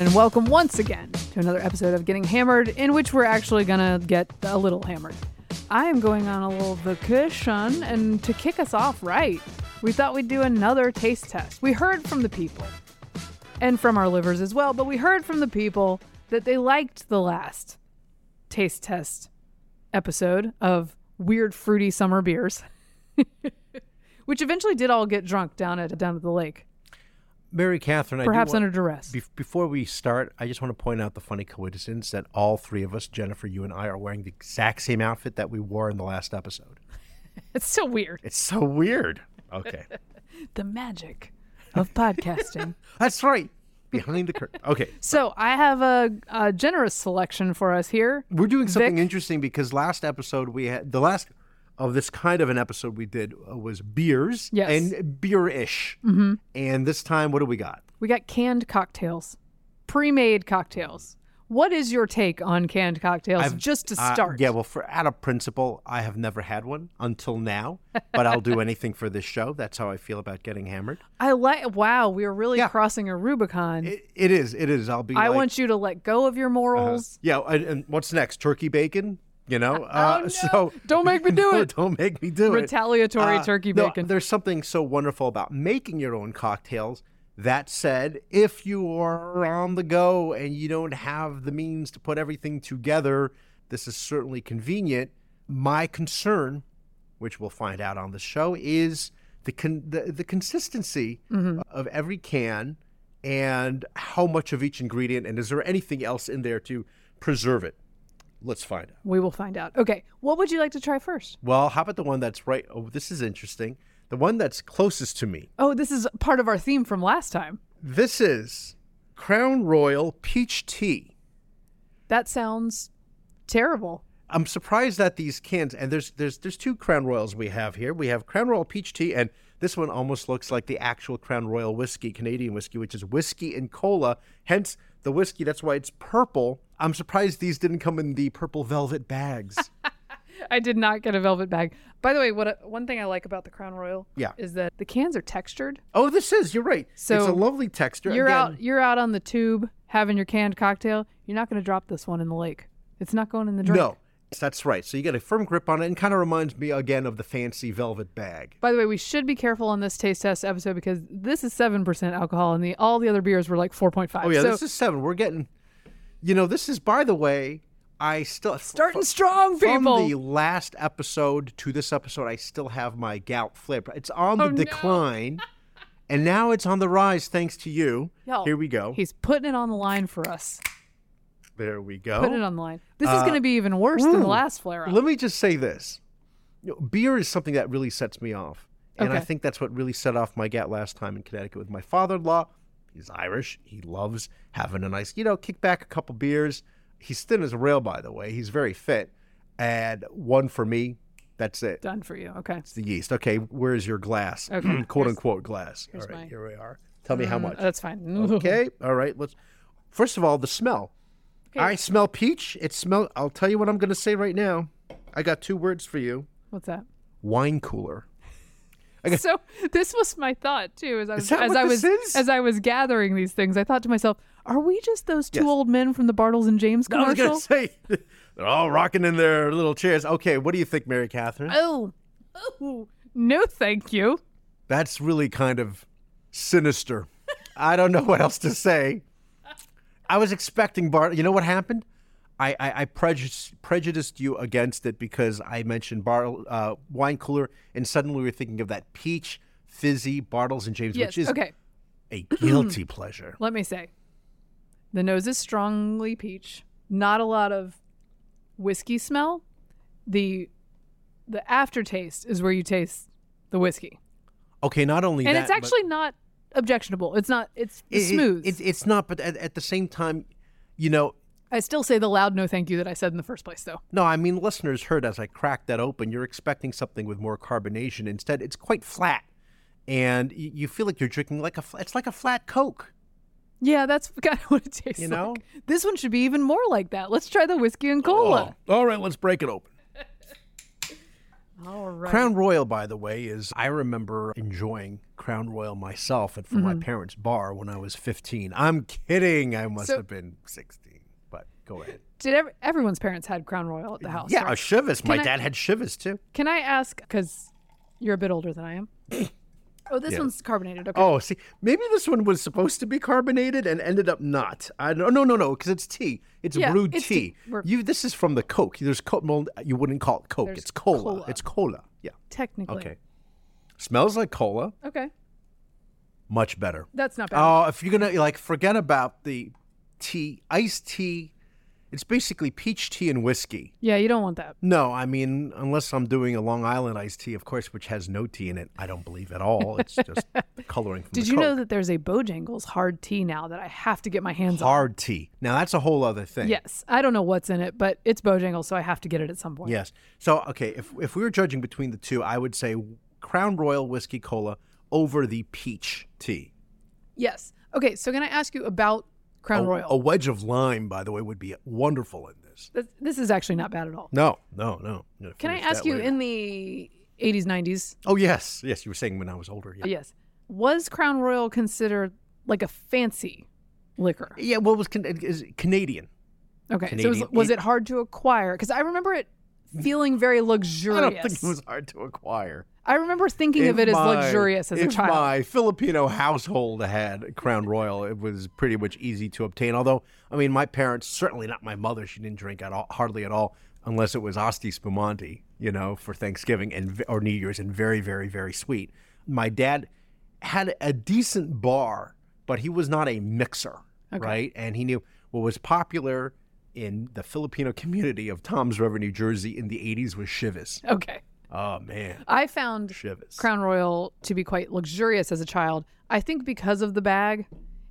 And welcome once again to another episode of Getting Hammered, in which we're actually gonna get a little hammered. I am going on a little vacation, and to kick us off right, we thought we'd do another taste test. We heard from the people, and from our livers as well, but we heard from the people that they liked the last taste test episode of weird fruity summer beers, which eventually did all get drunk down at down at the lake, Mary Katharine, perhaps under duress. Bef- before we start, I just want to point out the funny coincidence that all three of us, Jennifer, you and I, are wearing the exact same outfit that we wore in the last episode. It's so weird. It's so weird. Okay. The magic of podcasting. That's right. Behind the curtain. Okay. So I have a, a generous selection for us here. We're doing something Vic? interesting because last episode we had the last of this kind of an episode we did uh, was beers Yes. and beer-ish. Mm-hmm. And this time, what do we got? We got canned cocktails, pre-made cocktails. What is your take on canned cocktails? I've- just to Uh, start. yeah, well, for out of principle, I have never had one until now, but I'll do anything for this show. That's how I feel about getting hammered. I like. Wow, we're really Yeah. crossing a Rubicon. It, it is. It is. I'll be. I like, want you to let go of your morals. Yeah, and, and what's next? Turkey bacon? You know? Uh, Oh, no. So Don't make me do No, it. Don't make me do it. Retaliatory Uh, turkey no, bacon. there's something so wonderful about making your own cocktails. That said, if you are on the go and you don't have the means to put everything together, this is certainly convenient. My concern, which we'll find out on the show, is the con- the, the consistency Mm-hmm. of every can and how much of each ingredient, and is there anything else in there to preserve it? Let's find out. We will find out. Okay, what would you like to try first? Well, how about the one that's right? Oh, this is interesting. The one that's closest to me. Oh, this is part of our theme from last time. This is Crown Royal Peach Tea. That sounds terrible. I'm surprised that these cans and there's there's there's two Crown Royals we have here. We have Crown Royal Peach Tea and this one almost looks like the actual Crown Royal whiskey, Canadian whiskey, which is whiskey and cola. Hence the whiskey. That's why it's purple. I'm surprised these didn't come in the purple velvet bags. I did not get a velvet bag. By the way, what uh, one thing I like about the Crown Royal Yeah. is that the cans are textured. oh, this is. You're right. So it's a lovely texture. You're Again, out you're out on the tube having your canned cocktail. You're not going to drop this one in the lake. It's not going in the drink. No, that's right. So you get a firm grip on it, and kind of reminds me again of the fancy velvet bag. By the way, we should be careful on this taste test episode because this is 7% alcohol and the all the other beers were like 4.5. Oh yeah, so this is seven. We're getting, you know, this is by the way. I still starting f- strong, from people. the last episode to this episode. I still have my gout flip. It's on oh, the Oh, no. decline, and now it's on the rise thanks to you. Yo, Here we go. He's putting it on the line for us. There we go. Putting it on the line. This is going to be even worse than the Uh, last flare up. Let me just say this: You know, beer is something that really sets me off, and I think that's what really set off my gout last time in Connecticut with my father-in-law. He's Irish. He loves having a nice, you know, kick back a couple beers. He's thin as a rail, by the way. He's very fit, and one for me. That's it. Done for you. Okay. It's the yeast. Okay, where's your glass? Okay, quote here's- unquote glass. All here's my- here we are. Tell me how Mm, much. That's fine. Okay. All right. Let's. First of all, the smell. Okay. I smell peach. It smell. I'll tell you what I'm going to say right now. I got two words for you. What's that? Wine cooler. so this was my thought too as I was that as what I this was is? as I was gathering these things. I thought to myself, are we just those two Yes. old men from the Bartles and James I was commercial? going to say they're all rocking in their little chairs. Okay, what do you think, Mary Katharine? Oh, oh, no, thank you. That's really kind of sinister. I don't know what else to say. I was expecting Bart. You know what happened? I, I, I prejudiced, prejudiced you against it because I mentioned Bar, uh, wine cooler, and suddenly we were thinking of that peach, fizzy Bartles and James, Yes. which is Okay. a guilty pleasure. Let me say, the nose is strongly peach. Not a lot of whiskey smell. The the aftertaste is where you taste the whiskey, Okay, not only and that, it's but- actually not objectionable. It's not. It's It- it- smooth. it- it's not, but at, at the same time, you know, I still say the loud no thank you that I said in the first place, though. no, I mean, listeners heard as I cracked that open, you're expecting something with more carbonation. Instead, it's quite flat, and you, you feel like you're drinking like a. fl- It's like a flat Coke. Yeah, that's kind of what it tastes You know? like. This one should be even more like that. Let's try the whiskey and oh, cola. Oh, all right, let's break it open. All right. Crown Royal, by the way, is I remember enjoying Crown Royal myself at from my mm-hmm. parents' bar when I was 15. I'm kidding. I must So- have been 16. But go ahead. Did ev- everyone's parents had Crown Royal at the house? Yeah, right? a Chivas. My I- dad had Chivas too. Can I ask, because you're a bit older than I am? Oh, this Yeah. one's carbonated. Okay. Oh, see, maybe this one was supposed to be carbonated and ended up not. I don't. No, no, no, because it's tea. It's Yeah, brewed it's tea. tea. You. This is from the Coke. There's Coke. Well, you wouldn't call it Coke. There's it's cola. cola. It's cola. Yeah. Technically. Okay. Smells like cola. Okay. Much better. That's not bad. Oh, if you're gonna like forget about the tea, iced tea. It's basically peach tea and whiskey. yeah, you don't want that. No, I mean, unless I'm doing a Long Island iced tea, of course, which has no tea in it, I don't believe at all. It's just coloring from Did you know that there's a Bojangles hard tea now that I have to get my hands on? hard tea? Now that's a whole other thing. Yes. I don't know what's in it, but it's Bojangles, so I have to get it at some point. Yes. So okay, if if we were judging between the two, I would say Crown Royal whiskey cola over the peach tea. Yes. Okay, so can I ask you about Crown a, Royal? a wedge of lime, by the way, would be wonderful in this. This, this is actually not bad at all. No, no, no. Can I ask you later. in the 80s, 90s? Oh yes, yes. You were saying when I was older. Yeah. Yes. Was Crown Royal considered like a fancy liquor? Yeah. Well, it was can, is it Canadian. Okay. So was, Canadian- was it hard to acquire? Because I remember it feeling very luxurious. I don't think it was hard to acquire. I remember thinking of If it as my- luxurious as a child. my Filipino household had Crown Royal, it was pretty much easy to obtain. Although, I mean, my parents, certainly not my mother, she didn't drink at all, hardly at all, unless it was Asti Spumante, you know, for Thanksgiving and or New Year's, and very, very, very sweet. My dad had a decent bar, but he was not a mixer, right? And he knew what was popular in the Filipino community of Tom's River, New Jersey, in the '80s was Chivas. Okay. Oh man, I found. Crown Royal to be quite luxurious as a child. I think because of the bag,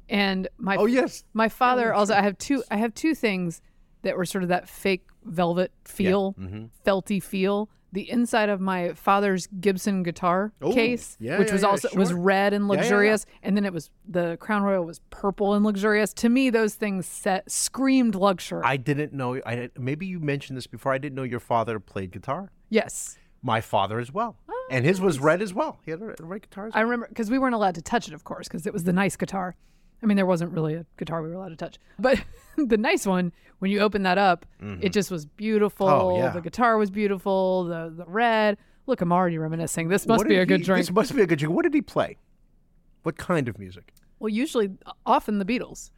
and my Oh yes, my father also. I have two. I have two things that were sort of that fake velvet feel, mm-hmm. felty feel. The inside of my father's Gibson guitar Oh, case, yeah, which yeah, was yeah, also was red and yeah, yeah. luxurious, and then it was the Crown Royal was purple and luxurious. To me, those things set screamed luxury. I didn't know. I maybe you mentioned this before. I didn't know your father played guitar. yes, My father as well, and his was red as well. He had a red guitar. As I remember because we weren't allowed to touch it, of course, because it was the nice guitar. I mean, there wasn't really a guitar we were allowed to touch, but the nice one, when you open that up, it just was beautiful. Mm-hmm. Oh, yeah. The guitar was beautiful. The the red. Look, I'm already reminiscing. This must be a good drink. This must be a good drink. What did he play? What kind of music? Well, usually, often the Beatles.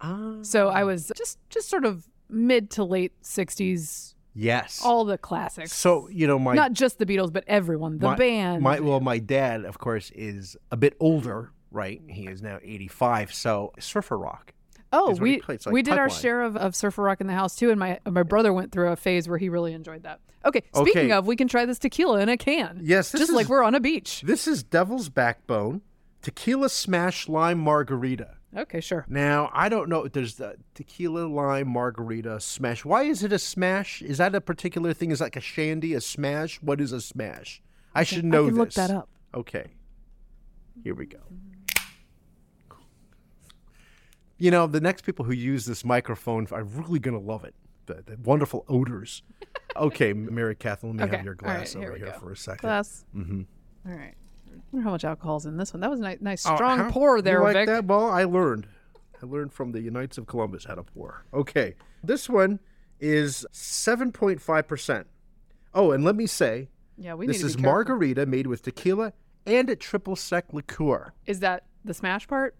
Ah, So I was just just sort of mid to late '60s, yes. all the classics. so you know my Not just the Beatles, but everyone, the my, band. My well, my dad, of course, is a bit older. Right, he is now eighty-five. So surfer rock. Oh, is we like we did our pipeline. share of, of surfer rock in the house too, and my my brother went through a phase where he really enjoyed that. Okay, speaking Okay. of, we can try this tequila in a can. Yes, this just like we're on a beach. This is Devil's Backbone, Tequila Smash Lime Margarita. Okay, sure. Now, I don't know. There's the tequila lime margarita smash. Why is it a smash? Is that a particular thing? Is like a shandy a smash? What is a smash? I should know I can this. look that up. Okay. Here we go. You know, the next people who use this microphone are really going to love it. The, the wonderful odors. Okay, Mary Katharine, let me Okay, have your glass here over we here for a second. Glass. Mm-hmm. right. I wonder how much alcohol's in this one. That was a nice, nice Oh, strong how- pour you there, like Vic. that? Well, I learned. I learned from the Knights of Columbus how to pour. Okay. This one is 7.5%. Oh, and let me say, Yeah, we this is margarita made with tequila and a triple sec liqueur. Is that the smash part?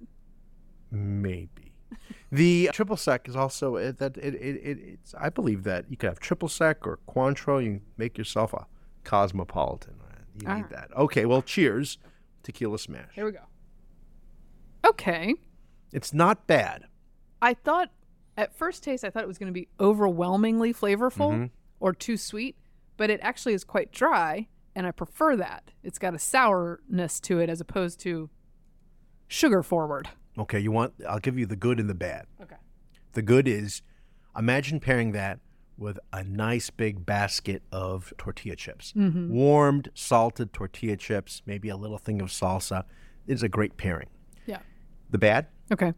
Maybe. The triple sec is also it, that it, it, it it's I believe that you could have triple sec or Cointreau. You make yourself a cosmopolitan. You need Ah. that. Okay, well, cheers, tequila smash. Here we go. Okay. It's not bad. I thought at first taste I thought it was going to be overwhelmingly flavorful Mm-hmm. or too sweet, but it actually is quite dry and I prefer that. It's got a sourness to it as opposed to sugar forward. Okay, you want? I'll give you the good and the bad. Okay. The good is, imagine pairing that with a nice big basket of tortilla chips, Mm-hmm. warmed, salted tortilla chips, maybe a little thing of salsa. It's a great pairing. Yeah. The bad Okay.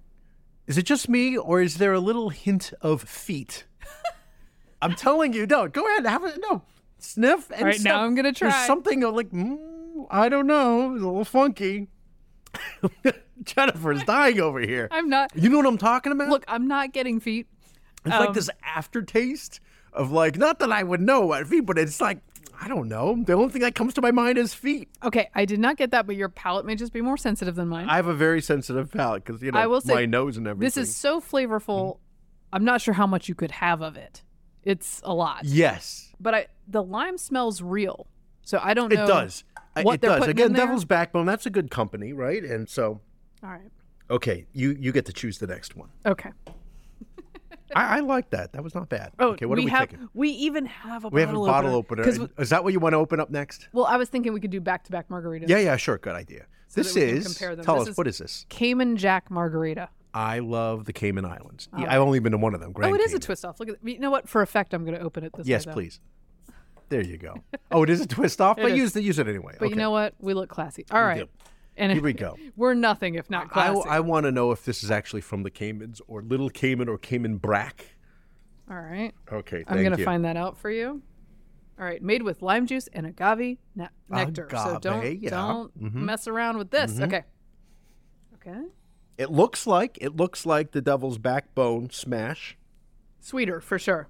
is it just me, or is there a little hint of feet? I'm telling you, no. Go ahead, have it. No, sniff. And All right, now. I'm gonna There's try. something like mm, I don't know. It's a little funky. Jennifer's dying over here. I'm not. You know what I'm talking about? Look, I'm not getting feet. it's like um, this aftertaste of like not that I would know what feet, but it's like I don't know. The only thing that comes to my mind is feet. Okay, I did not get that, but your palate may just be more sensitive than mine. I have a very sensitive palate because you know I will say, my nose and everything. this is so flavorful. Mm-hmm. I'm not sure how much you could have of it. It's a lot. yes, But I the lime smells real. So I don't know. it does. I- what it does. Again. Devil's Backbone. That's a good company, right? And so, All right. okay, you you get to choose the next one. Okay. I, I like that. That was not bad. Oh, okay, what we are we have taking? we even have a We have a bottle bottle opener. Is that what you want to open up next? well, I was thinking we could do back to back margaritas. Yeah, yeah, sure. Good idea. So this that we can is. compare them. Tell This us is- what is this? Cayman Jack margarita. I love the Cayman Islands. Yeah, I've only been to one of them. Grand oh, it is a twist off. Look at you know what? For effect, I'm going to open it this Yes, way. though. please. There you go. Oh, it is a twist off, but use it. Use it anyway. But okay. you know what? We look classy. All right. And Here we go. we're nothing if not I, classy. I want to know if this is actually from the Caymans or Little Cayman or Cayman Brac. All right. Okay, I'm going to find that out for you. All right, made with lime juice and agave ne- nectar. so don't yeah. don't Mhm. mess around with this. Okay. Okay. It looks like it looks like the Devil's Backbone Smash Sweeter for sure.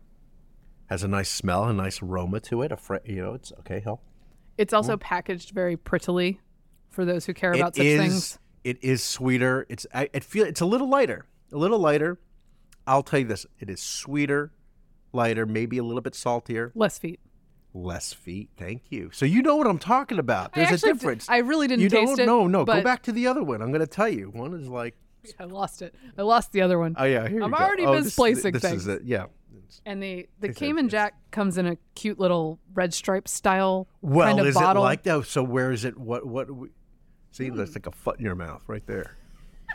has a nice smell, a nice aroma to it. A fre- you know, it's okay. Help. It's also packaged very prettily for those who care about It such is. things. It is sweeter. It's. I it feel. It's a little lighter. A little lighter. I'll tell you this. It is sweeter, lighter, maybe a little bit saltier, Less feet. less feet. Thank you. So you know what I'm talking about. There's a difference. I really didn't you taste don't. it. No, no. Go back to the other one. I'm going to tell you. One is like. I lost it. I lost the other one. Oh yeah. Here I'm you go. already oh, this- misplacing this, things. is it. Yeah. and the the It's Cayman Jack comes in a cute little red stripe style Well, kind of is bottle. it like that? So where is it? What? What? We- See, hmm. that's like a foot in your mouth right there.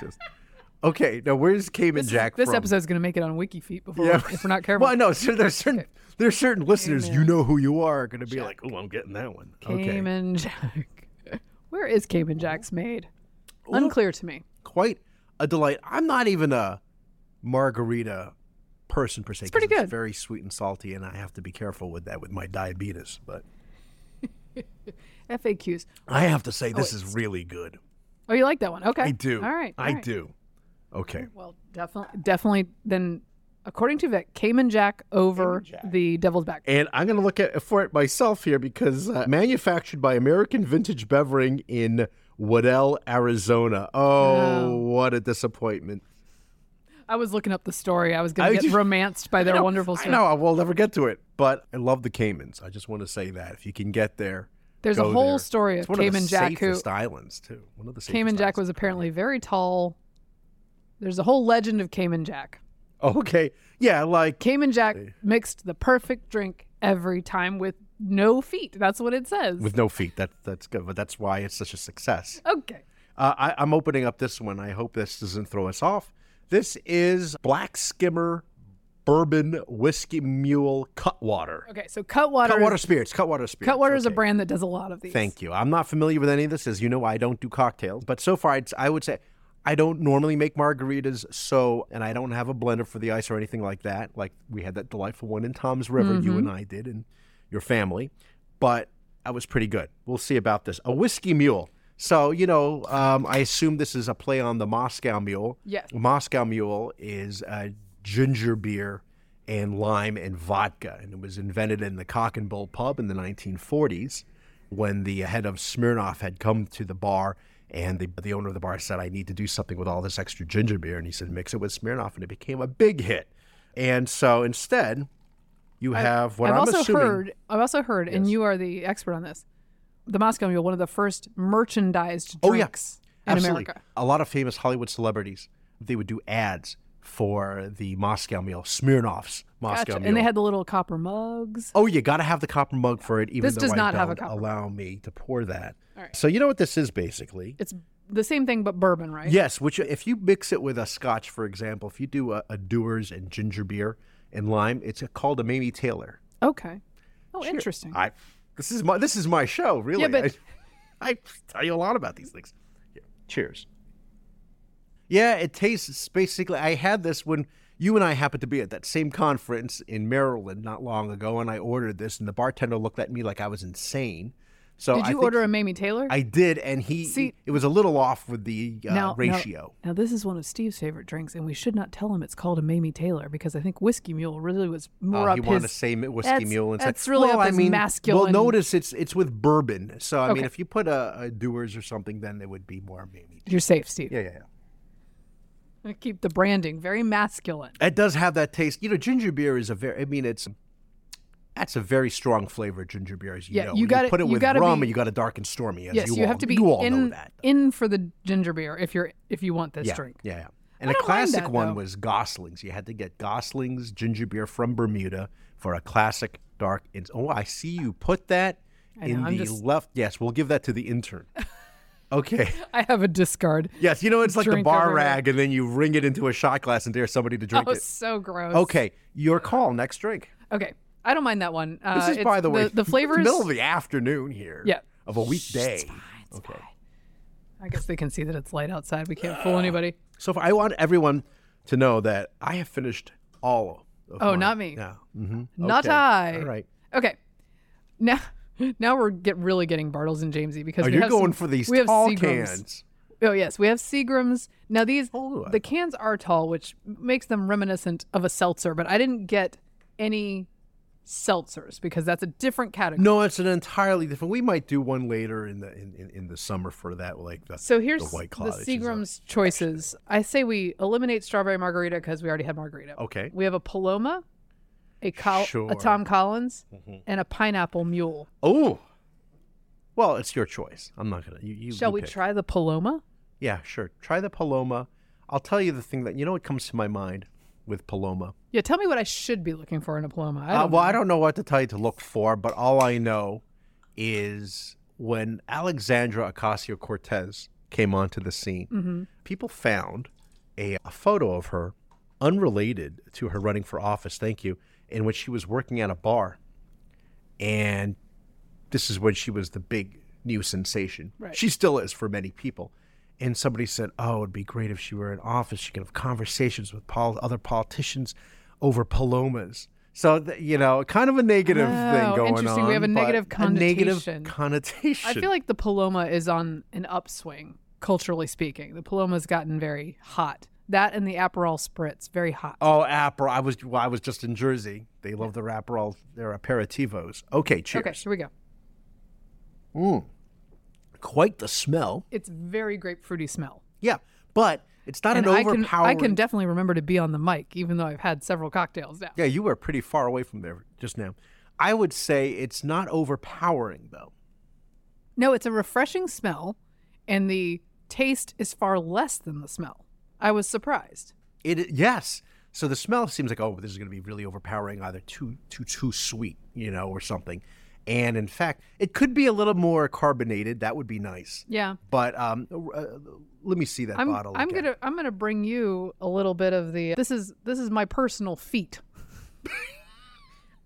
Just. Okay. Now, where's Cayman this, Jack this from? episode's going to make it on Wiki WikiFeet before Yeah. if we're not careful. Well, no, so there's certain there's certain listeners you know who you are going to be like, oh, I'm getting that one. Okay, Cayman Jack. Where is Cayman Jack's made? Well- Unclear to me. quite a delight. I'm not even a margarita person per se. It's pretty good. very sweet and salty, and I have to be careful with that with my diabetes. But FAQs. I have to say, this wait. is really good. Oh, you like that one? Okay. I do. All right. I all right. do. Okay. Well, definitely, definitely. Then, according to Vic, Cayman Jack over Cayman Jack. the Devil's Back. And I'm going to look at for it myself here because uh, manufactured by American Vintage Beverage in Waddell, Arizona. Oh, Oh. what a disappointment! I was looking up the story. I was going to get just- romanced by their I know, wonderful I story. know we'll never get to it, but I love the Caymans. I just want to say that if you can get there, There's a whole there. story of Cayman of Jack who islands too. One of the Cayman Jack was apparently very tall. There's a whole legend of Cayman Jack. Okay. Yeah, like Cayman Jack mixed the perfect drink every time with no feet. That's what it says. with no feet. That that's good, but that's why it's such a success. okay. Uh, I, I'm opening up this one. I hope this doesn't throw us off. This is Black Skimmer Bourbon Whiskey Mule Cutwater. Okay. So Cutwater. Cutwater is, Spirits. Cutwater Spirits. Cutwater is a brand that does a lot of these. Thank you. I'm not familiar with any of this. As you know, I don't do cocktails. But so far, it's, I would say I don't normally make margaritas. So, and I don't have a blender for the ice or anything like that. Like we had that delightful one in Tom's River, you and mm-hmm. I did, and your family. But I was pretty good. We'll see about this. A whiskey mule. So, you know, um, I assume this is a play on the Moscow Mule. Yes. Moscow Mule is a ginger beer and lime and vodka, and it was invented in the Cock and Bull pub in the 1940s when the head of Smirnoff had come to the bar. And the, the owner of the bar said, I need to do something with all this extra ginger beer. And he said, mix it with Smirnoff. And it became a big hit. And so instead, you have what I've am also assuming. heard. I've also heard, and you are the expert on this. The Moscow Mule, one of the first merchandised Oh, yeah. drinks in Absolutely. America. A lot of famous Hollywood celebrities, they would do ads for the Moscow Mule, Smirnoff's Moscow Gotcha. Mule. And they had the little copper mugs. Oh, you got to have the copper mug for it, even This though does I not have a copper allow me to pour that. Right. So you know what this is basically? It's the same thing but bourbon, right? Yes, which if you mix it with a Scotch, for example, if you do a, a Dewar's and ginger beer and lime, it's a, called a Mamie Taylor. Okay. Oh, interesting. I this is my this is my show, really. Yeah, but- I, I tell you a lot about these things. Yeah. Cheers. Yeah, it tastes basically. I had this when you and I happened to be at that same conference in Maryland not long ago, and I ordered this, and the bartender looked at me like I was insane. So Did you order a Mamie Taylor? I did, and he See- it was a little off with the uh, Now- now- ratio. Now, this is one of Steve's favorite drinks, and we should not tell him it's called a Mamie Taylor because I think Whiskey Mule really was more Oh, up you want to say whiskey that's- mule and that's really well, up I his mean, masculine- Well, notice it's it's with bourbon. So I mean, if you put a, a Dewar's or something, then it would be more maybe. You're safe, Steve. Yeah, yeah, yeah. I Keep the branding very masculine. It does have that taste. You know, ginger beer is a very. I mean, it's that's a very strong flavor. of Ginger beer, as you Yeah, know. you gotta- put it you with rum, be- and you got a dark and stormy. As yes, you, you, all, have to be you all in know that. in for the ginger beer if you're if you want this yeah, drink. yeah, yeah. And I a classic that, one was Gosling's. You had to get Gosling's ginger beer from Bermuda for a classic dark. ins- Oh, I see you put that know, in I'm the just- left. Yes, we'll give that to the intern. Okay. I have a discard. Yes, you know it's like the bar rag, and then you wring it into a shot glass and dare somebody to drink Oh, it. Oh, so gross. Okay, your call. Next drink. Okay. I don't mind that one. Uh, This is, it's by the way, the, it's flavors. middle of the afternoon here. Yeah. Of a weekday. okay. I guess they can see that it's light outside. We can't fool anybody. So I want everyone to know that I have finished all of Oh, mine. not me. Yeah. Mm-hmm. Not Okay. I. All right. Okay. Now, now we're get really getting Bartles and Jamesy because Oh, you're have going some- for these we have tall Seagrams. cans. Oh yes, we have Seagrams. Now these Oh. the cans are tall, which makes them reminiscent of a seltzer. But I didn't get any seltzers because that's a different category. No, it's an entirely different. We might do one later in the in, in, in the summer for that, like the So here's the White the Claw. a- Seagram's choices. I say we eliminate strawberry margarita because we already had margarita. Okay. We have a Paloma, a, Col- Sure. Mm-hmm. a Tom Collins, and a pineapple mule. Oh. Well, it's your choice. I'm not gonna. You, you, Shall you we pick. try the Paloma? Yeah, sure. Try the Paloma. I'll tell you the thing that you know what comes to my mind with Paloma. Yeah, tell me what I should be looking for in a Paloma. I Uh, well, know. I don't know what to tell you to look for, but all I know is when Alexandra Ocasio Cortez came onto the scene, Mm-hmm. people found a, a photo of her unrelated to her running for office, thank you, in which she was working at a bar. And this is when she was the big new sensation. Right. She still is for many people. And somebody said, "Oh, it'd be great if she were in office. She could have conversations with pol- other politicians over palomas." So th- you know, kind of a negative Oh, thing going on. interesting. We have a negative A negative connotation. connotation. I feel like the Paloma is on an upswing, culturally speaking. The Paloma's gotten very hot. That and the Aperol Spritz, very hot. Oh, Aperol. I was well, I was just in Jersey. They love their Aperol, their aperitivos. Okay, cheers. okay, here we go. Mm. Quite the smell. It's very grapefruity smell. Yeah, but it's not And an I can overpowering. I can definitely remember to be on the mic, even though I've had several cocktails now. yeah, you were pretty far away from there just now. I would say it's not overpowering though. No, it's a refreshing smell, and the taste is far less than the smell. I was surprised. It yes. So the smell seems like oh, this is going to be really overpowering, either too too too sweet, you know, or something. And in fact, it could be a little more carbonated. That would be nice. Yeah. But um, uh, let me see that I'm, bottle. I'm again. gonna I'm gonna bring you a little bit of the this is this is my personal feat.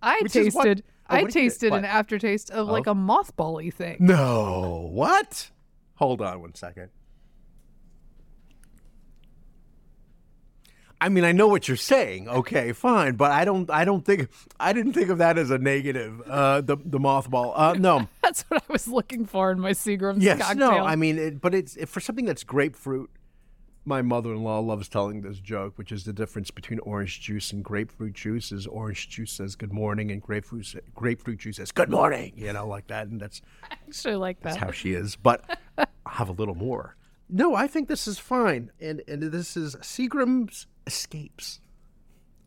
I Which tasted oh, I what did you- tasted an aftertaste of like a mothbally thing. No. What? Hold on one second. I mean, I know what you're saying. Okay, fine, but I don't. I don't think. I didn't think of that as a negative. Uh, the the mothball. Uh, no. That's what I was looking for in my Seagram's yes. cocktail. No. I mean, it, but it's for something that's grapefruit. My mother-in-law loves telling this joke, which is the difference between orange juice and grapefruit juice. Is orange juice says good morning, and grapefruit grapefruit juice says good morning. You know, like that, and that's actually like that. that's how she is. But I'll have a little more. No, I think this is fine. And and this is Seagram's Escapes.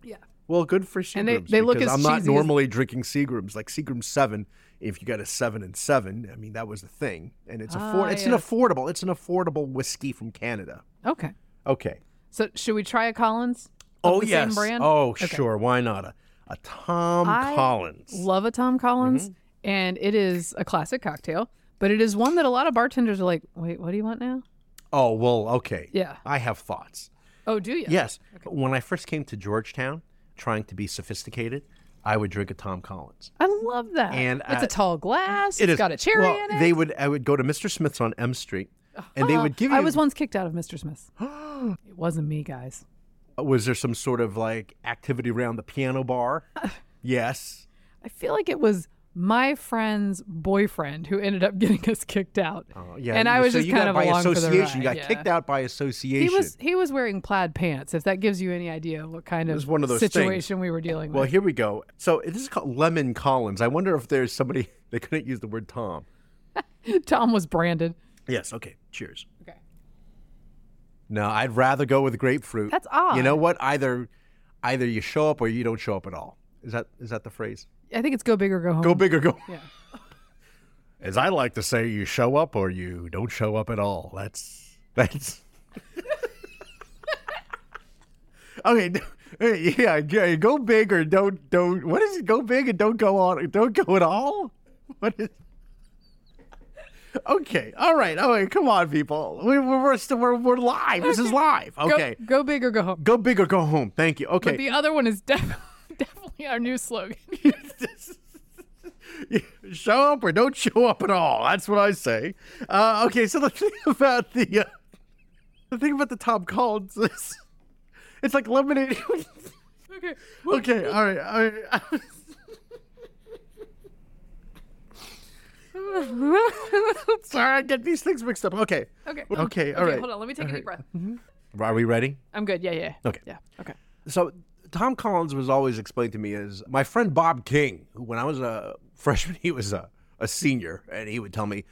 yeah. Well, good for Seagram's. And they- they look as I'm not cheesy as- normally drinking Seagram's. Like Seagram's 7, if you got a 7 and 7, I mean, that was the thing. And it's, Ah, afford- it's an affordable. It's an affordable whiskey from Canada. Okay. Okay. So should we try a Collins? Oh, the yes. Same brand? Oh, Okay. sure. Why not? A, a Tom I Collins. Love a Tom Collins, Mm-hmm. and it is a classic cocktail, but it is one that a lot of bartenders are like, "Wait, what do you want now?" oh, well, okay. Yeah. I have thoughts. Oh, do you? Yes. When I first came to Georgetown, trying to be sophisticated, I would drink a Tom Collins. I love that. And, it's uh, a tall glass. It it's is got a cherry well, in it. They would. I would go to Mr. Smith's on M Street, and they would give you. I was once kicked out of Mr. Smith's. it wasn't me, guys. Was there some sort of like activity around the piano bar? yes. I feel like it was my friend's boyfriend who ended up getting us kicked out. Oh, yeah. and I was so just you kind got of by along for the association. You got yeah. kicked out by association. He was he was wearing plaid pants. If that gives you any idea what kind of, was one of those things. situation we were dealing well, with. Well, here we go. So this is called Lemon Collins. I wonder if there's somebody they couldn't use the word Tom. Tom was branded. Yes. Okay. Cheers. Okay. No, I'd rather go with grapefruit. That's odd. You know what? Either either you show up or you don't show up at all. Is that is that the phrase? I think it's go big or go home. Go big or go. Yeah. As I like to say, you show up or you don't show up at all. That's that's. okay, yeah, go big or don't don't. What is it? Go big and don't go on. Don't go at all. What is? Okay, all right, all right. Come on, people. We, we're we're, still, we're we're live. This is live. Go, Okay, go big or go home. go big or go home. Thank you. Okay. But the other one is def- definitely our new slogan. show up or don't show up at all. That's what I say. Uh, okay, so the thing about the uh, the thing about the Tom Collins is it's like lemonade. okay. okay, all right, all right. Sorry, I get these things mixed up. Okay, Okay. Okay, all right. Hold on. Let me take a deep breath. are we ready? I'm good. Yeah, yeah. Okay. Yeah. Okay. So Tom Collins was always explained to me as my friend Bob King, who when I was a freshman, he was a, a senior, and he would tell me,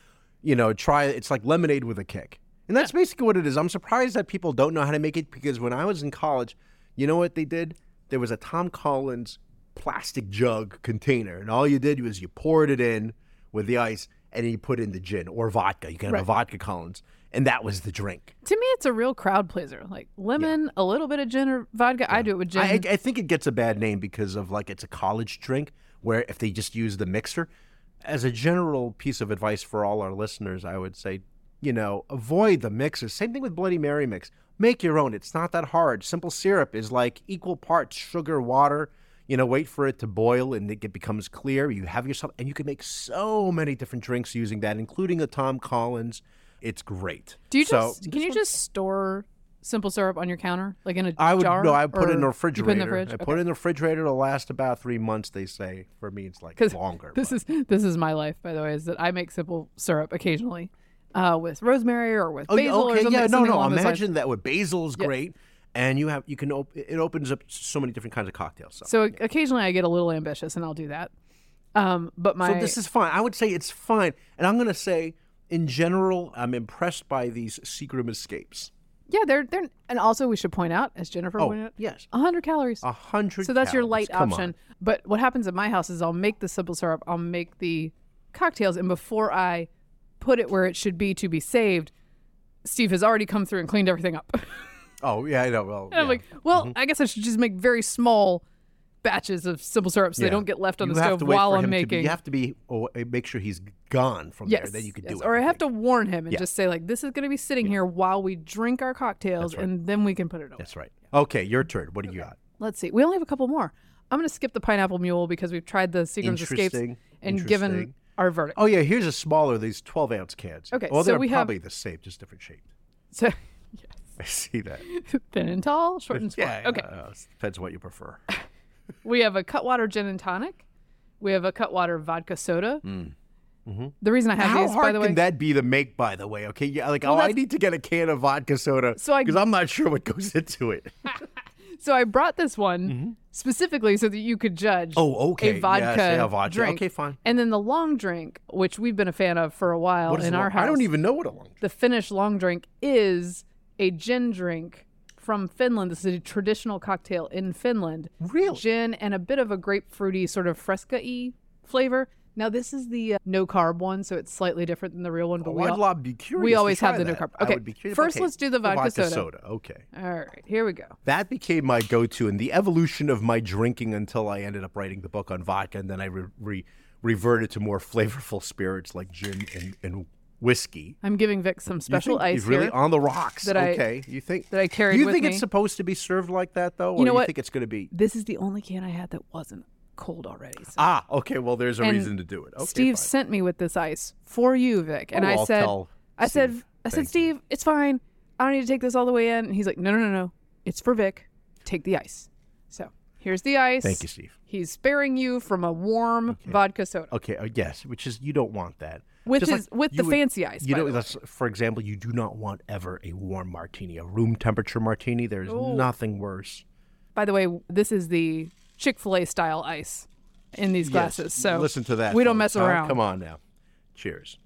you know, try it's like lemonade with a kick. And that's basically what it is. I'm surprised that people don't know how to make it because when I was in college, you know what they did? There was a Tom Collins plastic jug container, and all you did was you poured it in with the ice and then you put in the gin or vodka. You can have a vodka Collins, and that was the drink. To me, it's a real crowd pleaser. Like lemon, a little bit of gin or vodka. I do it with gin. I, I think it gets a bad name because of like it's a college drink where if they just use the mixer. As a general piece of advice for all our listeners, I would say, you know, avoid the mixers. Same thing with Bloody Mary mix. Make your own. It's not that hard. Simple syrup is like equal parts sugar, water. You know, wait for it to boil and it becomes clear. You have yourself, and you can make so many different drinks using that, including a Tom Collins. It's great. do you So, just can you just store simple syrup on your counter, like in a I would jar? no. I put it in the refrigerator. Put it in the fridge. I Okay. put it in the refrigerator. It'll last about three months. They say. For me, it's like 'Cause longer. This is this is my life, by the way, is that I make simple syrup occasionally uh, with rosemary or with oh, yeah, basil or okay, something. yeah, no, something no. along those lines. Imagine that with basil is great, and you have you can op- it opens up so many different kinds of cocktails. So. So occasionally I get a little ambitious and I'll do that. Um, but my So this is fine. I would say it's fine, and I'm going to say, in general, I'm impressed by these Seagram's escapes. Yeah, they're they're and also we should point out, as Jennifer Oh, pointed out, yes, 100 calories. a hundred. So that's your light Come option. on. But what happens at my house is I'll make the simple syrup, I'll make the cocktails, and before I put it where it should be to be saved, Steve has already come through and cleaned everything up. Oh yeah, I know. Well, I'm like, well, mm-hmm. I guess I should just make very small batches of simple syrup so they don't get left on you the stove while I'm making. be, you have to be oh, make sure he's gone from yes, there. Then you can yes. do it. Or I have to warn him and Yeah. just say like, this is going to be sitting here while we drink our cocktails, right. and then we can put it away. That's right. Okay, your turn. What do you got? Let's see. We only have a couple more. I'm going to skip the pineapple mule because we've tried the Seagram's escapes and given our verdict. Oh yeah, here's a smaller. These 12 ounce cans. Okay, Well, so they're we have- probably the same, just different shape. So Yes. I see that. thin and tall, short and squat. Yeah. Okay. uh, depends what you prefer. We have a Cutwater gin and tonic. We have a Cutwater vodka soda. The reason I have Mm. How these, hard by the way, How can that be to make? By the way, okay. Yeah, like Well, oh, I need to get a can of vodka soda So because I'm not sure what goes into it. so I brought this one specifically so that you could judge. Mm-hmm. Oh, okay. A vodka, Yes, yeah, vodka. drink. Okay, fine. And then the long drink, which we've been a fan of for a while What is in a our long- house. I don't even know what a long. Drink The Finnish long drink is a gin drink from Finland. This is a traditional cocktail in Finland. Really? Gin and a bit of a grapefruity sort of fresca-y flavor. Now this is the uh, no carb one, so it's slightly different than the real one. But Oh, we all, love be curious. we always have the no that. carb. I Okay, would be curious. first Okay, let's do the vodka soda. soda. Okay. all right, here we go. That became my go-to and the evolution of my drinking until I ended up writing the book on vodka, and then I re- re- reverted to more flavorful spirits like gin and, and whiskey. I'm giving Vic some You special think ice he's really on the rocks. that I- okay, you think that I carried You think me. it's supposed to be served like that though, or You know you what? think it's going to be? This is the only can I had that wasn't cold already. So. Ah, okay. Well, there's a And reason to do it. Okay, Steve fine. sent me with this ice for you, Vic, and Oh, I I'll said, I said, Steve. I said, Thank you. Steve, it's fine. I don't need to take this all the way in. And he's like, No, no, no, no. It's for Vic. take the ice. So here's the ice. Thank you, Steve. He's sparing you from a warm vodka soda, Okay, uh, yes, which is you don't want that. With Just his like with the would- fancy ice. You know, for example, you do not want ever a warm martini, a room temperature martini. There's Ooh. nothing worse. By the way, this is the Chick Fil A style ice in these glasses. Yes, So listen to that. We don't mess around. Come on now. Cheers.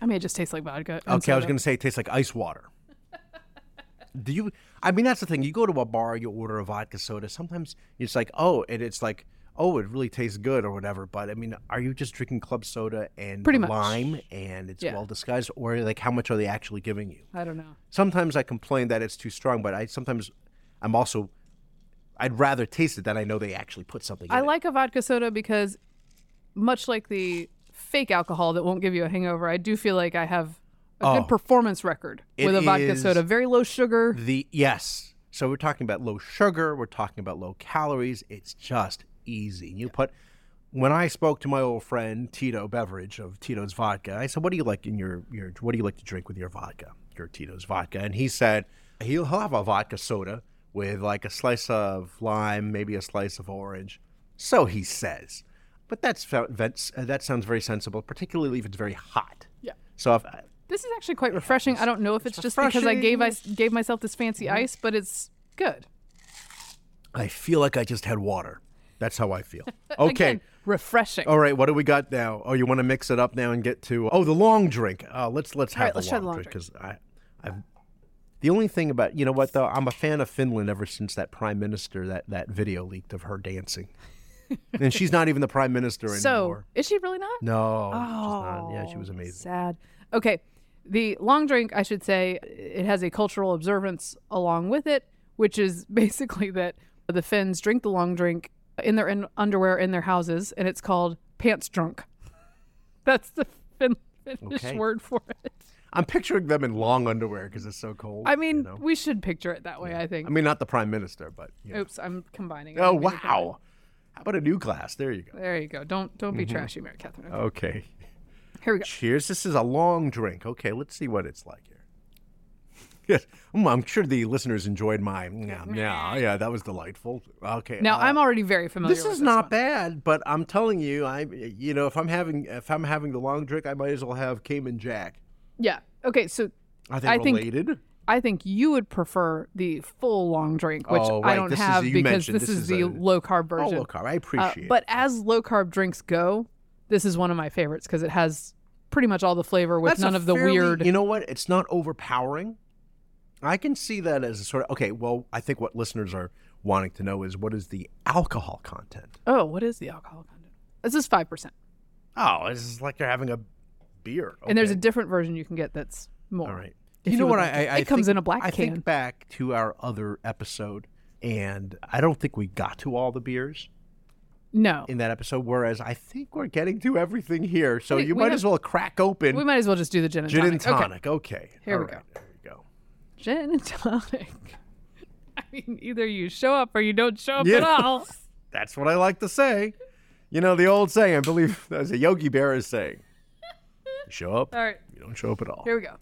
I mean, it just tastes like vodka. Okay, I was going to say it tastes like ice water. Do you? I mean, that's the thing. You go to a bar, you order a vodka soda. Sometimes it's like, oh, and it's like, oh, it really tastes good or whatever. But I mean, are you just drinking club soda and Pretty much. lime and it's Yeah. well disguised, or like how much are they actually giving you? I don't know. Sometimes I complain that it's too strong, but I sometimes I'm also I'd rather taste it than I know they actually put something. I in it. I like a vodka soda because, much like the fake alcohol that won't give you a hangover, I do feel like I have a Oh. good performance record with a vodka soda. Very low sugar. the yes. So we're talking about low sugar. We're talking about low calories. It's just easy. You put. When I spoke to my old friend Tito Beveridge of Tito's Vodka, I said, "What do you like in your your What do you like to drink with your vodka? Your Tito's Vodka?" And he said he'll have a vodka soda with like a slice of lime, maybe a slice of orange. So he says, but that's uh, that sounds very sensible, particularly if it's very hot. Yeah. So if This is actually quite refreshing. I don't know if it's, just because I gave I gave myself this fancy ice, but it's good. I feel like I just had water. That's how I feel. Okay. Again, refreshing. All right. What do we got now? Oh, you want to mix it up now and get to oh the long drink. Uh, let's let's have right, the, let's long the long drink because I I've the only thing about you know what though I'm a fan of Finland ever since that prime minister that that video leaked of her dancing, and she's not even the prime minister anymore. so, is she really not? No, she's Oh, not. Yeah, she was amazing. Sad. Okay. The long drink, I should say, it has a cultural observance along with it, which is basically that the Finns drink the long drink in their in- underwear in their houses, and it's called pants drunk. That's the fin- Finnish Okay. word for it. I'm picturing them in long underwear because it's so cold. I mean, you know? we should picture it that way, I think. I mean, not the prime minister, but you know. Oops, I'm combining. oh wow. How about a new glass? There you go. There you go. Don't don't be Mm-hmm. trashy, Mary Katharine. Okay, Okay. Here we go. Cheers. This is a long drink. Okay, let's see what it's like. Yes, Mm, I'm sure the listeners enjoyed my yeah, yeah, yeah. That was delightful. Okay. Now uh, I'm already very familiar. This is not one. bad, but I'm telling you, I you know if I'm having if I'm having the long drink, I might as well have Cayman Jack. Yeah. Okay. So Are they I think- related? I think you would prefer the full long drink, which Oh, I don't This have because this, this is, the a- low carb version. oh, version. look, I Uh, appreciate. it. but as low carb drinks go, this is one of my favorites because it has pretty much all the flavor with That's none of the fairly- weird. You know what? It's not overpowering. I can see that as a sort of okay. Well, I think what listeners are wanting to know is what is the alcohol content. oh, what is the alcohol content? This is five percent, Oh, this is like you're having a beer. and there's a different version you can get that's more. all right. You you know what? like I, it. I It comes think- in a black I can. think back to our other episode, and I don't think we got to all the beers No, in that episode. Whereas I think we're getting to everything here. So you we might have- as well crack open we might as well just do the gin and gin tonic. and Okay. Okay. Here All we right, go. Gin and tonic. I mean, either you show up or you don't show up Yeah. at all. That's what I like to say. You know the old saying. I believe as a Yogi Berra is saying. You show up. All right, You don't show up at all. here we go.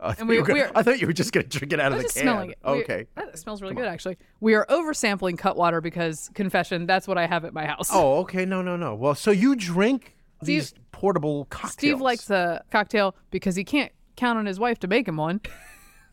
I, thought we- you were gonna- we are- I thought you were just going to drink it out of the just can. smelling it. We- Okay. that smells really good, actually. We are oversampling Cutwater because, confession, that's what I have at my house. Oh, okay. No, no, no. Well, so you drink these portable cocktails. Steve likes a cocktail because he can't count on his wife to make him one.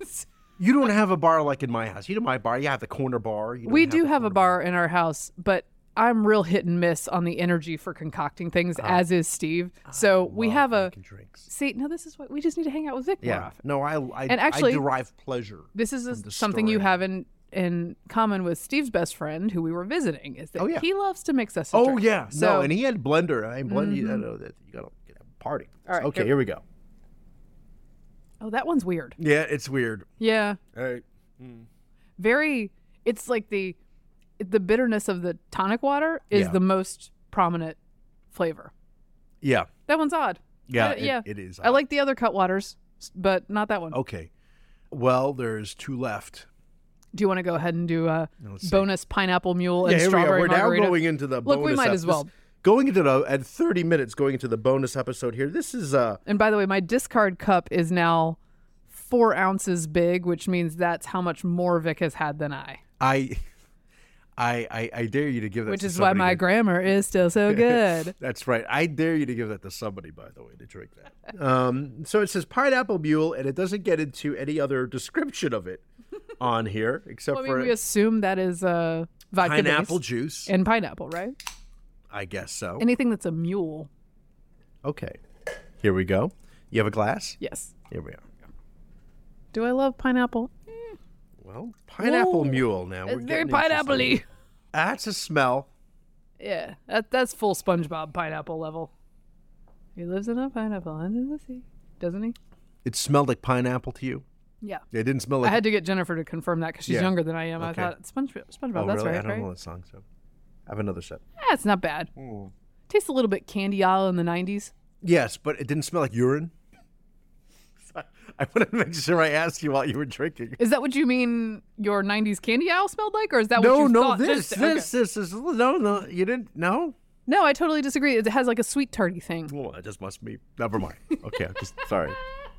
You don't have a bar like in my house. You know my bar. You have the corner bar. We do the have a corner bar in our house, but I'm real hit and miss on the energy for concocting things, as is Steve. So we have a drinks. see. No, this is what we just need to hang out with Vic more Yeah. often. No, I, I, And actually- I derive pleasure. This is a- something you have in in common with Steve's best friend, who we were visiting, is that Oh, yeah. he loves to mix us. Oh drink. yeah. So Mm-hmm. no, and he had blender. I mean, blender. You know that you got to have a party. All right, okay, here- here we go. Oh, that one's weird. Yeah, it's weird. Yeah, All right. very. It's like the the bitterness of the tonic water is Yeah. the most prominent flavor. Yeah. That one's odd. Yeah. Uh, it- yeah. it is. I like the other Cutwaters, but not that one. Okay. Well, there's two left. Do you want to go ahead and do a let's see. bonus pineapple mule and yeah, here we are. We're margarita? now going into the bonus. Look, we might as well. this- Going into the at 30 minutes, going into the bonus episode here. This is uh and by the way, my discard cup is now four ounces big, which means that's how much more Vic has had than I. I, I, I, I dare you to give that. Which is why my that- grammar is still so good. That's right. I dare you to give that to somebody, by the way, to drink that. Um, so it says pineapple mule, and it doesn't get into any other description of it on here except I mean, for we assume that is uh, vodka pineapple juice. and pineapple, right? I guess so. Anything that's a mule. Okay. Here we go. You have a glass? Yes. Here we are. Do I love pineapple? Well, pineapple Ooh, mule now. We're It's very getting pineapple-y. That's a smell. Yeah, that, that's full SpongeBob pineapple level. He lives in a pineapple under the sea, doesn't he? It smelled like pineapple to you. Yeah. It didn't smell like I like. had to get Jennifer to confirm that because she's Yeah. younger than I am. Okay. I thought SpongeBob. SpongeBob oh, that's really? I right, don't right? know that song. So, have another sip. Yeah, it's not bad. Hmm. Tastes a little bit candy aisle in the '90s. Yes, but it didn't smell like urine. I wanted to make sure I asked you while you were drinking. Is that what you mean? Your '90s candy aisle smelled like, or is that what No, you no, thought this, okay. this, this is no, no. You didn't. No. No, I totally disagree. It has like a sweet tarty thing. Well, that just must be. Never mind. Okay, I'm just sorry.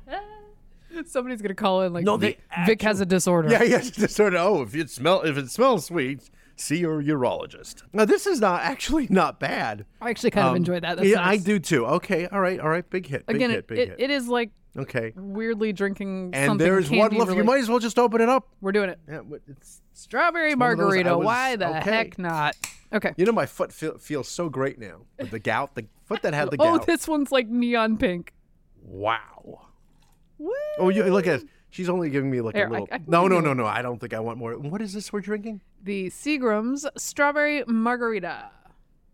Somebody's gonna call in like No, Vic, Vic has a disorder. Yeah, yeah. Just sort of. Oh, if it smell, if it smells sweet, see your urologist. Now, this is not actually not bad. I actually kind of Um, enjoy that. That's yeah, nice. I do too. Okay, all right, all right. Big hit. Big Again, hit. Big it, hit. it is like okay. weirdly drinking And something there's one candy left. You might as well just open it up. We're doing it. Yeah, it's. Strawberry one of those I margarita. was- Why the okay. heck not? Okay. You know, my foot feel, feels so great now with the gout. The foot that had the gout. Oh, this one's like neon pink. Wow. Woo. Oh, you look at. She's only giving me like Here, a I- little. I can no, no, no, no. I don't think I want more. What is this we're drinking? The Seagram's strawberry margarita.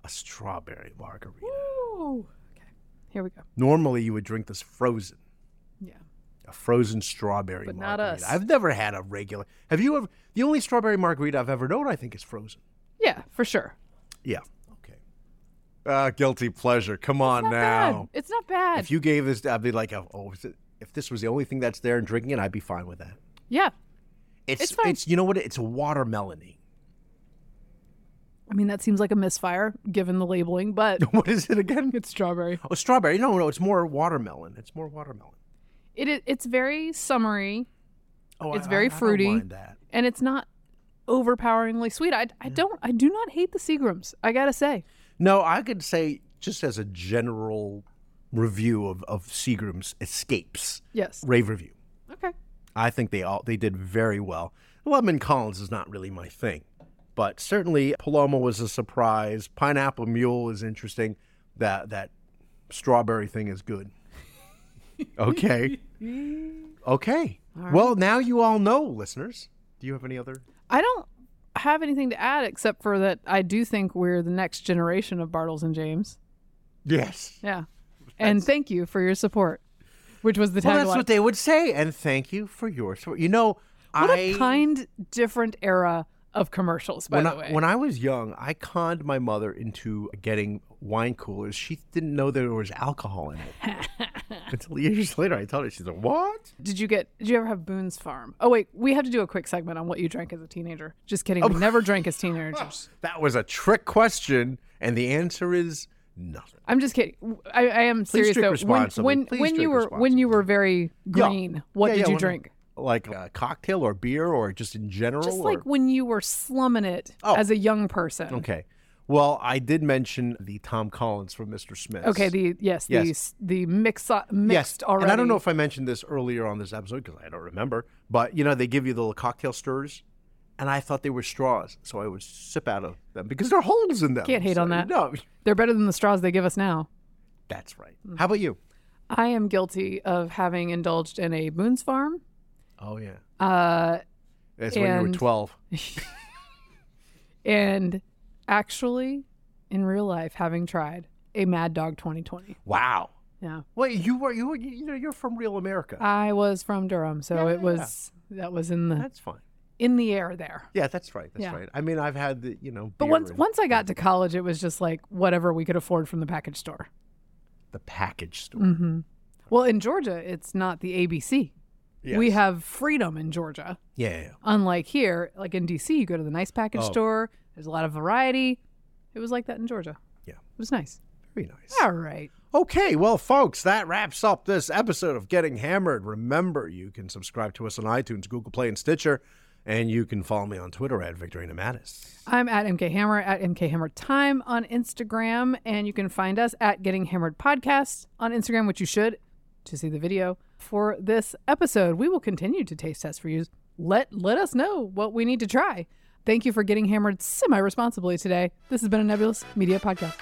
A strawberry margarita. Ooh. Okay. Here we go. Normally, you would drink this frozen. Yeah. A frozen strawberry But not us. I've never had a regular. Have you ever? The only strawberry margarita I've ever known, I think, is frozen. Yeah, for sure. Yeah. Okay. Uh, guilty pleasure. Come on Not now. bad. It's not bad. If you gave this, I'd be like, oh, is it, if this was the only thing that's there and drinking it, I'd be fine with that. yeah. It's It's fine. you know what? It's watermelony. I mean, that seems like a misfire given the labeling, but What is it again? it's strawberry. Oh, strawberry. No, no, it's more watermelon. It's more watermelon. It is, it's very summery Oh, It's I- very I- I don't fruity. mind that. and it's not overpoweringly sweet. I, I don't I do not hate the Seagrams. I gotta say. No, I could say just as a general review of of Seagram's Escapes Yes. rave review. Okay. I think they all they did very well. Lemon Collins is not really my thing, but certainly Paloma was a surprise. Pineapple Mule is interesting. That that strawberry thing is good. Okay. okay. Well, now you all know, listeners. Do you have any other? I don't have anything to add except for that I do think we're the next generation of Bartles and James. Yes. Yeah. And thank you for your support, which was the Well, tagline. that's what they would say. And thank you for your support. You know, what I a kind, different era of commercials, by when the I, way. when I was young, I conned my mother into getting wine coolers. She didn't know there was alcohol in it. Until years later, I told her. She's like, "What?" did you get? Did you ever have Boone's Farm? Oh wait, we have to do a quick segment on what you drank as a teenager. Just kidding. Oh. We never drank as teenagers. That was a trick question, and the answer is nothing. I'm just kidding. I, I am serious though. When when, when you were when you were very Yeah. green, what Yeah, did yeah, you drink? Like a cocktail or beer or just in general? Just or- like when you were slumming it Oh. as a young person. okay. Well, I did mention the Tom Collins from Mr. Smith. Okay, the yes, the Yes. s- the mix uh, Yes, mixed already. and I don't know if I mentioned this earlier on this episode because I don't remember. But you know, they give you the little cocktail stirs, and I thought they were straws, so I would sip out of them because there are holes in them. Can't hate So, on that. No, they're better than the straws they give us now. that's right. Mm. How about you? I am guilty of having indulged in a Boone's Farm. Oh yeah, Uh, that's when you were twelve. and actually, in real life, having tried a Mad Dog 2020. Wow. Yeah, Wait, you were you were you know you're from real America. I was from Durham, so Yeah, it was that was in the that's fine. In the air there. Yeah, that's right. That's Yeah. right. I mean, I've had the you know. But once and once I got to college, it was just like whatever we could afford from the package store. the package store. hmm Well, in Georgia, it's not the ABC. Yes. We have freedom in Georgia. Yeah. Unlike here, like in DC, you go to the nice package Oh. store. There's a lot of variety. It was like that in Georgia. Yeah. It was nice. Very nice. All right. Okay, well, folks, that wraps up this episode of Getting Hammered. Remember, you can subscribe to us on iTunes, Google Play, and Stitcher, and you can follow me on Twitter at Victorino Matus. I'm at MK Hammer at MK Hammer Time on Instagram, and you can find us at Getting Hammered Podcast on Instagram, which you should to see the video for this episode. We will continue to taste test for you. Let let us know what we need to try. Thank you for getting hammered semi responsibly today. This has been a Nebulous Media Podcast.